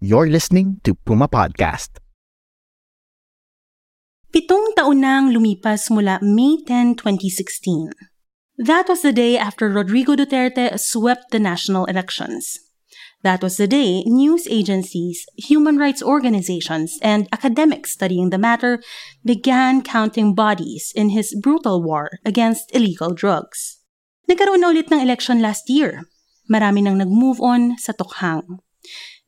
You're listening to Puma Podcast. Pitong taon nang lumipas mula May 10, 2016. That was the day after Rodrigo Duterte swept the national elections. That was the day news agencies, human rights organizations, and academics studying the matter began counting bodies in his brutal war against illegal drugs. Nagkaroon na ulit ng election last year. Marami nang nag-move on sa tokhang.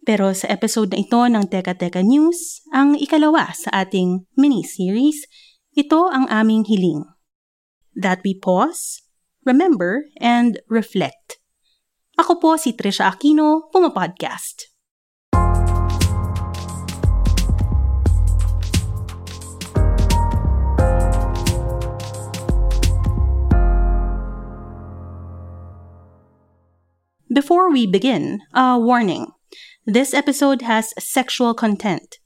Pero sa episode na ito ng Teka Teka News, ang ikalawa sa ating mini-series, ito ang aming hiling. That we pause, remember, and reflect. Ako po si Trisha Aquino, Puma Podcast. Before we begin, a warning. This episode has sexual content.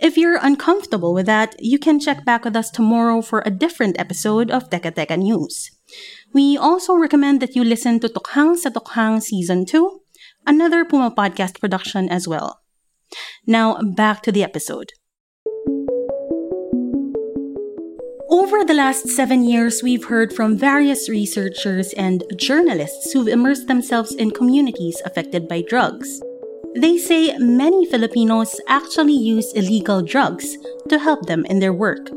If you're uncomfortable with that, you can check back with us tomorrow for a different episode of Teka Teka News. We also recommend that you listen to Tokhang sa Tokhang Season 2, another Puma podcast production as well. Now, back to the episode. Over the last seven years, we've heard from various researchers and journalists who've immersed themselves in communities affected by drugs. They say many Filipinos actually use illegal drugs to help them in their work.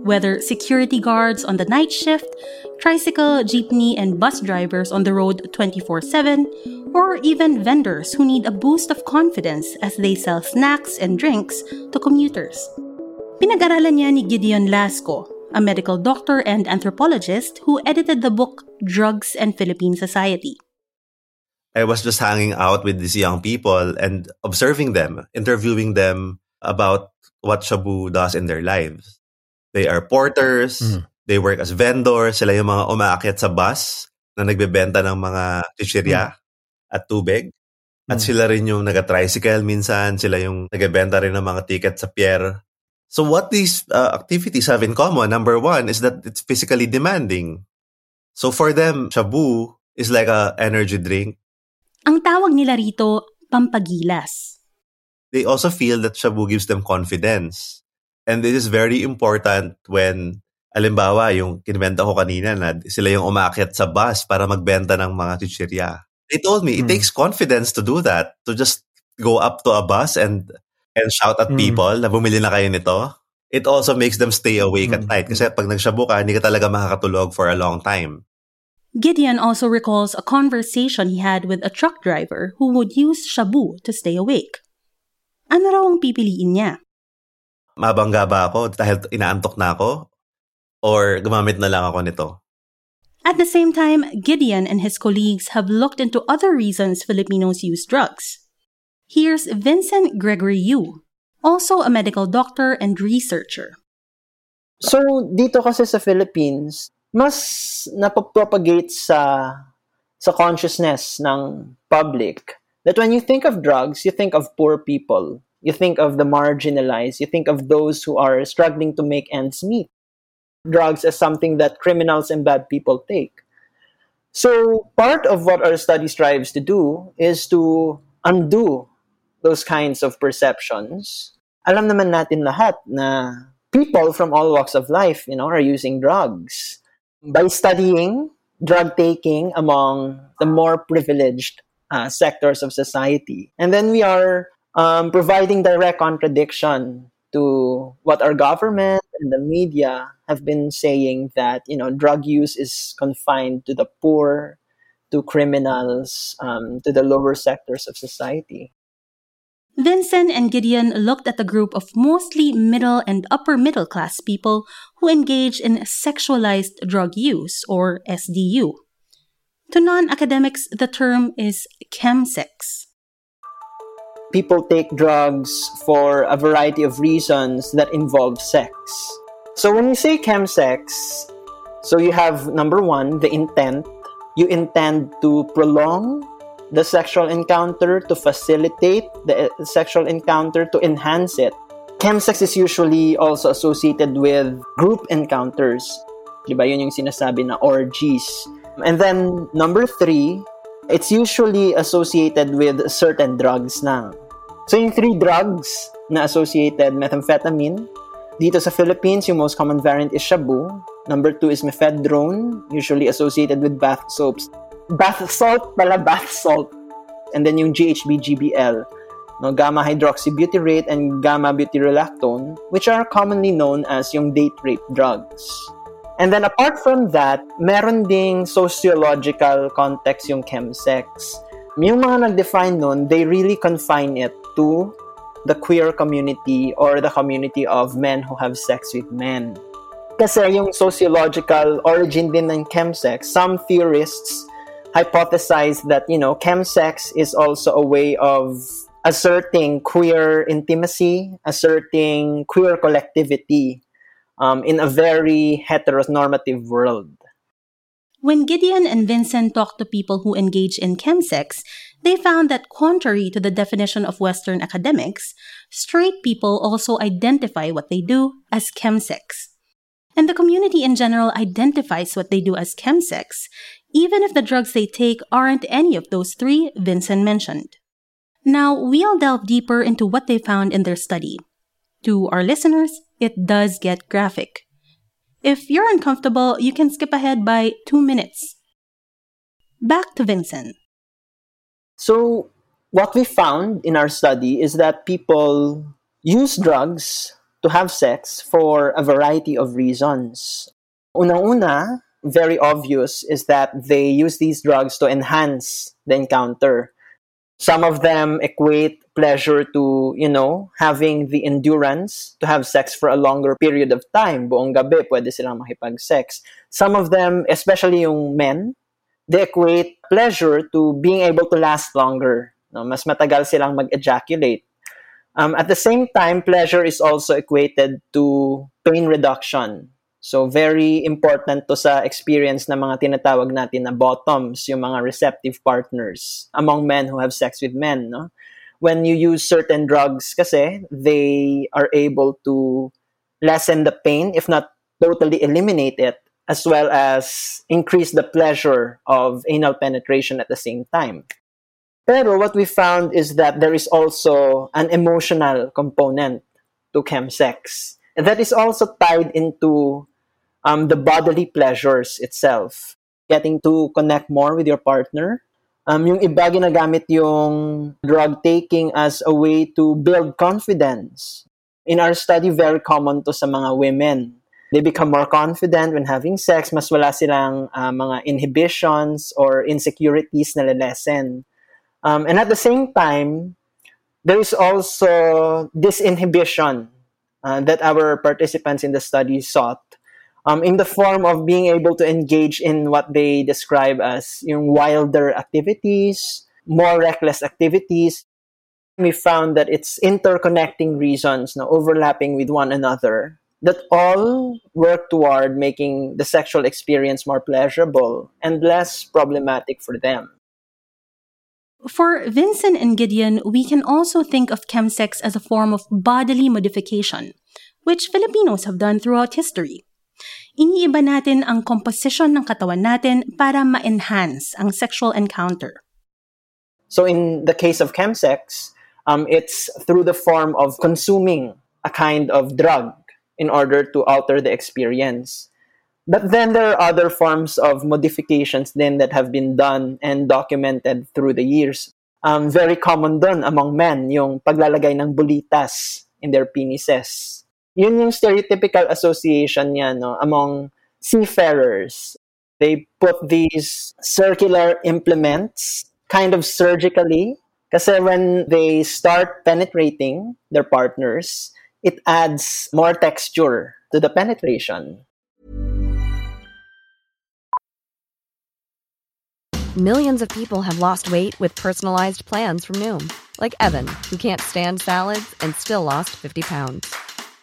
Whether security guards on the night shift, tricycle, jeepney, and bus drivers on the road 24 7, or even vendors who need a boost of confidence as they sell snacks and drinks to commuters. Pinag-aralan niya ni Gideon Lasco, a medical doctor and anthropologist who edited the book Drugs and Philippine Society. I was just hanging out with these young people and observing them, interviewing them about what Shabu does in their lives. They are porters, mm. they work as vendors, sila yung mga umaakyat sa bus na nagbebenta ng mga chichirya mm. at tubig. At mm. sila rin yung nag-tricycle minsan, sila yung nagbebenta rin ng mga ticket sa pier. So what these uh, activities have in common, number one, is that it's physically demanding. So for them, Shabu is like a energy drink Ang tawag nila rito, pampagilas. They also feel that Shabu gives them confidence. And this is very important when, alimbawa, yung kinibenta ko kanina na sila yung umakyat sa bus para magbenta ng mga chichirya. They told me, it mm. takes confidence to do that, to just go up to a bus and and shout at mm. people na bumili na kayo nito. It also makes them stay awake mm. at night. Kasi pag nagshabu ka, hindi ka talaga makakatulog for a long time. Gideon also recalls a conversation he had with a truck driver who would use shabu to stay awake. Ano raw ang pipiliin niya? Mabangga ba ako dahil inaantok na ako? Or gumamit na lang ako nito? At the same time, Gideon and his colleagues have looked into other reasons Filipinos use drugs. Here's Vincen Gregory Yu, also a medical doctor and researcher. So, dito kasi sa Philippines, mas napapropagate sa sa consciousness ng public that when you think of drugs, you think of poor people, you think of the marginalized, you think of those who are struggling to make ends meet. Drugs as something that criminals and bad people take. So, part of what our study strives to do is to undo those kinds of perceptions. Alam naman natin lahat na people from all walks of life, you know, are using drugs by studying drug taking among the more privileged uh, sectors of society. And then we are um, providing direct contradiction to what our government and the media have been saying that you know drug use is confined to the poor, to criminals, um, to the lower sectors of society. Vincen and Gideon looked at a group of mostly middle and upper middle class people who engage in sexualized drug use, or SDU. To non academics, the term is chemsex. People take drugs for a variety of reasons that involve sex. So when you say chemsex, so you have number one, the intent. You intend to prolong the sexual encounter, to facilitate the eh, sexual encounter, to enhance it. Chemsex is usually also associated with group encounters. Diba yun yung sinasabi na orgies. And then number three, it's usually associated with certain drugs na. So yung three drugs na associated, methamphetamine, dito sa Philippines, yung most common variant is shabu. Number two is mephedrone, usually associated with bath soaps. Bath salt pala, bath salt. And then yung GHB, GBL, no, gamma hydroxybutyrate and gamma butyrolactone, which are commonly known as yung date rape drugs. And then apart from that, meron ding sociological context yung chemsex. Yung mga nag-define nun, they really confine it to the queer community or the community of men who have sex with men. Kasi yung sociological origin din ng chemsex, some theorists hypothesize that, you know, chemsex is also a way of asserting queer intimacy, asserting queer collectivity um, in a very heteronormative world. When Gideon and Vincen talked to people who engage in chemsex, they found that contrary to the definition of Western academics, straight people also identify what they do as chemsex. And the community in general identifies what they do as chemsex, even if the drugs they take aren't any of those three Vincen mentioned. Now, we'll delve deeper into what they found in their study. To our listeners, it does get graphic. If you're uncomfortable, you can skip ahead by two minutes. Back to Vincen. So, what we found in our study is that people use drugs to have sex for a variety of reasons. Una-una, very obvious, is that they use these drugs to enhance the encounter. Some of them equate pleasure to, you know, having the endurance to have sex for a longer period of time. Buong gabi, pwede silang makipag-sex. Some of them, especially yung men, they equate pleasure to being able to last longer. No? Mas matagal silang mag-ejaculate. Um, at the same time, pleasure is also equated to pain reduction. So very important to sa experience ng mga tinatawag natin na bottoms, yung mga receptive partners among men who have sex with men. No? When you use certain drugs kasi, they are able to lessen the pain, if not totally eliminate it, as well as increase the pleasure of anal penetration at the same time. Pero what we found is that there is also an emotional component to chemsex. And that is also tied into um, the bodily pleasures itself. Getting to connect more with your partner. Um, yung iba ginagamit yung drug taking as a way to build confidence. In our study, very common to sa mga women. They become more confident when having sex. Mas wala silang uh, mga inhibitions or insecurities na lessen. Um, and at the same time, there is also this inhibition uh, that our participants in the study sought um, in the form of being able to engage in what they describe as yung wilder activities, more reckless activities. We found that it's interconnecting reasons, no, overlapping with one another, that all work toward making the sexual experience more pleasurable and less problematic for them. For Vincen and Gideon, we can also think of chemsex as a form of bodily modification, which Filipinos have done throughout history. Iniiba natin ang composition ng katawan natin para ma-enhance ang sexual encounter. So in the case of chemsex, um, it's through the form of consuming a kind of drug in order to alter the experience. But then there are other forms of modifications then that have been done and documented through the years. Um, very common done among men, yung paglalagay ng bulitas in their penises. Yun yung stereotypical association niya no, among seafarers. They put these circular implements kind of surgically kasi when they start penetrating their partners, it adds more texture to the penetration. Millions of people have lost weight with personalized plans from Noom, like Evan, who can't stand salads and still lost 50 pounds.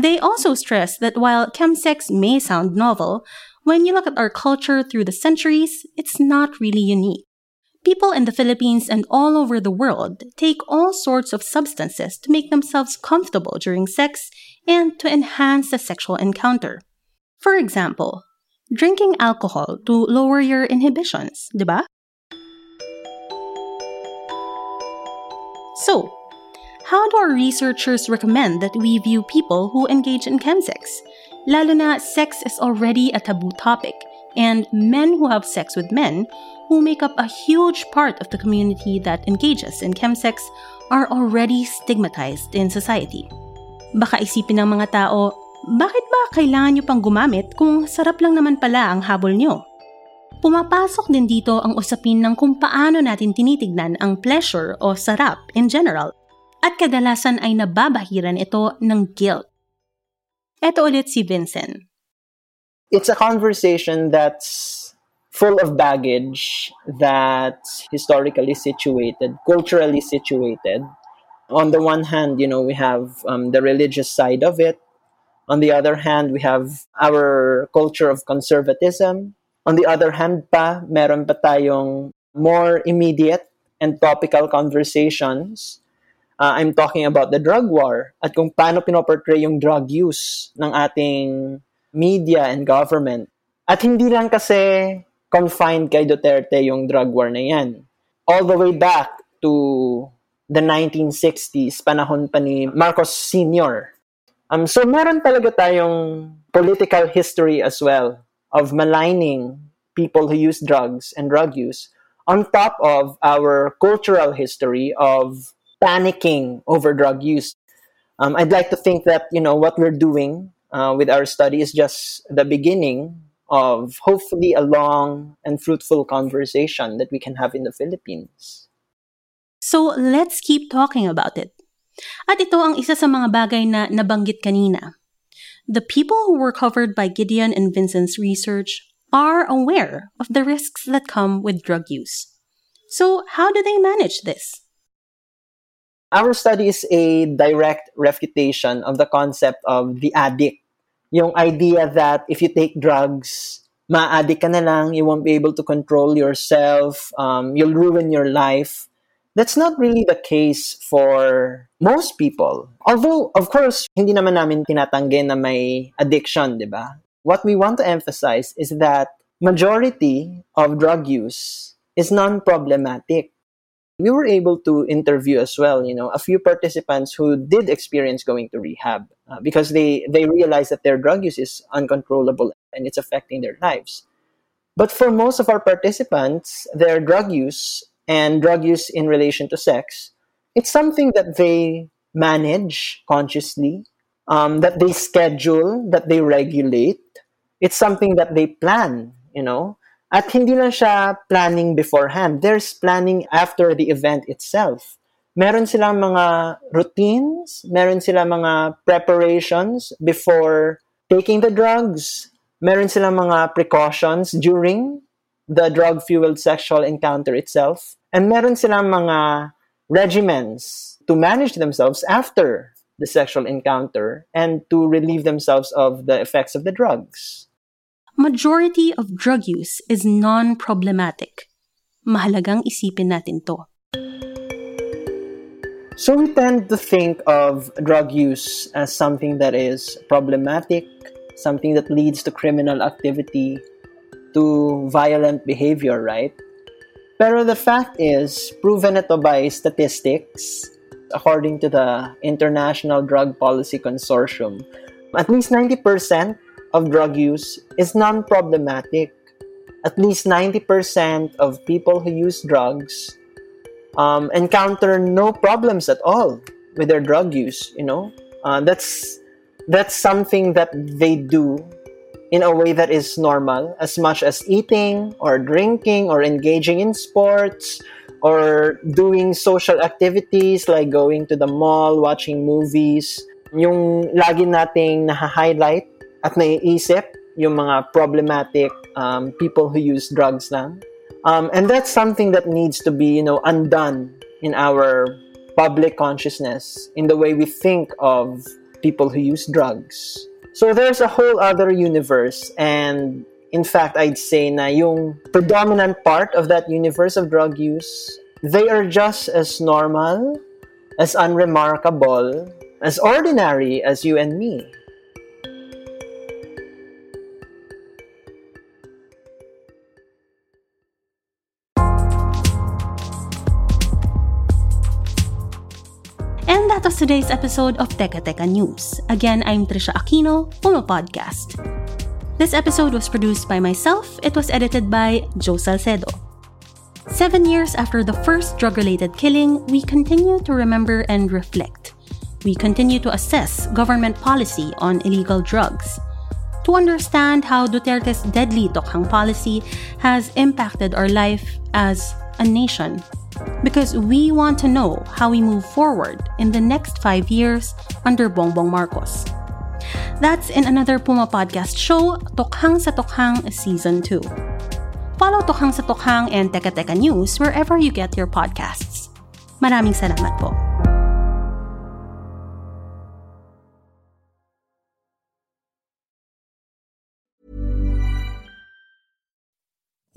They also stress that while chemsex may sound novel, when you look at our culture through the centuries, it's not really unique. People in the Philippines and all over the world take all sorts of substances to make themselves comfortable during sex and to enhance the sexual encounter. For example, drinking alcohol to lower your inhibitions, diba? So, how do our researchers recommend that we view people who engage in chemsex? Lalo na sex is already a taboo topic, and men who have sex with men, who make up a huge part of the community that engages in chemsex, are already stigmatized in society. Baka isipin ng mga tao, bakit ba kailangan nyo pang gumamit kung sarap lang naman pala ang habol nyo? Pumapasok din dito ang usapin ng kung paano natin tinitignan ang pleasure o sarap in general at kadalasan ay nababahiran ito ng guilt. Ito ulit si Vincent. It's a conversation that's full of baggage that's historically situated, culturally situated. On the one hand, you know, we have um, the religious side of it. On the other hand, we have our culture of conservatism. On the other hand pa, meron pa tayong more immediate and topical conversations Uh, I'm talking about the drug war at kung paano pinoportray yung drug use ng ating media and government. At hindi lang kasi confined kay Duterte yung drug war na yan. All the way back to the 1960s, panahon pa ni Marcos Sr. Um, so meron talaga tayong political history as well of maligning people who use drugs and drug use on top of our cultural history of panicking over drug use. Um, I'd like to think that you know what we're doing uh, with our study is just the beginning of hopefully a long and fruitful conversation that we can have in the Philippines. So let's keep talking about it. At ito ang isa sa mga bagay na nabanggit kanina. The people who were covered by Gideon and Vincen's research are aware of the risks that come with drug use. So, how do they manage this? Our study is a direct refutation of the concept of the addict. Yung idea that if you take drugs, ma-addict ka na lang, you won't be able to control yourself, um, you'll ruin your life. That's not really the case for most people. Although, of course, hindi naman namin tinatanggi na may addiction, di ba? What we want to emphasize is that majority of drug use is non-problematic we were able to interview as well, you know, a few participants who did experience going to rehab uh, because they they realized that their drug use is uncontrollable and it's affecting their lives. But for most of our participants, their drug use and drug use in relation to sex, it's something that they manage consciously, um, that they schedule, that they regulate. It's something that they plan, you know. At hindi lang siya planning beforehand. There's planning after the event itself. Meron silang mga routines, meron silang mga preparations before taking the drugs. Meron silang mga precautions during the drug-fueled sexual encounter itself. And meron silang mga regimens to manage themselves after the sexual encounter and to relieve themselves of the effects of the drugs. Majority of drug use is non-problematic. Mahalagang isipin natin to. So we tend to think of drug use as something that is problematic, something that leads to criminal activity, to violent behavior, right? Pero the fact is, proven ito by statistics, according to the International Drug Policy Consortium, at least 90% of drug use is non problematic. At least 90% of people who use drugs um, encounter no problems at all with their drug use. You know, uh, that's that's something that they do in a way that is normal, as much as eating or drinking or engaging in sports or doing social activities like going to the mall, watching movies. Yung lagi nating naha-highlight at naiisip yung mga problematic um, people who use drugs lang. Um, and that's something that needs to be, you know, undone in our public consciousness, in the way we think of people who use drugs. So there's a whole other universe, and in fact, I'd say na yung predominant part of that universe of drug use, they are just as normal, as unremarkable, as ordinary as you and me. Today's episode of Teka Teka News. Again, I'm Trisha Aquino, Puma Podcast. This episode was produced by myself. It was edited by Joe Salcedo. Seven years after the first drug related killing, we continue to remember and reflect. We continue to assess government policy on illegal drugs. To understand how Duterte's deadly Tokhang policy has impacted our life as a nation because we want to know how we move forward in the next five years under Bongbong Marcos. That's in another Puma Podcast show, Tokhang sa Tokhang Season 2. Follow Tokhang sa Tokhang and Teka Teka News wherever you get your podcasts. Maraming salamat po.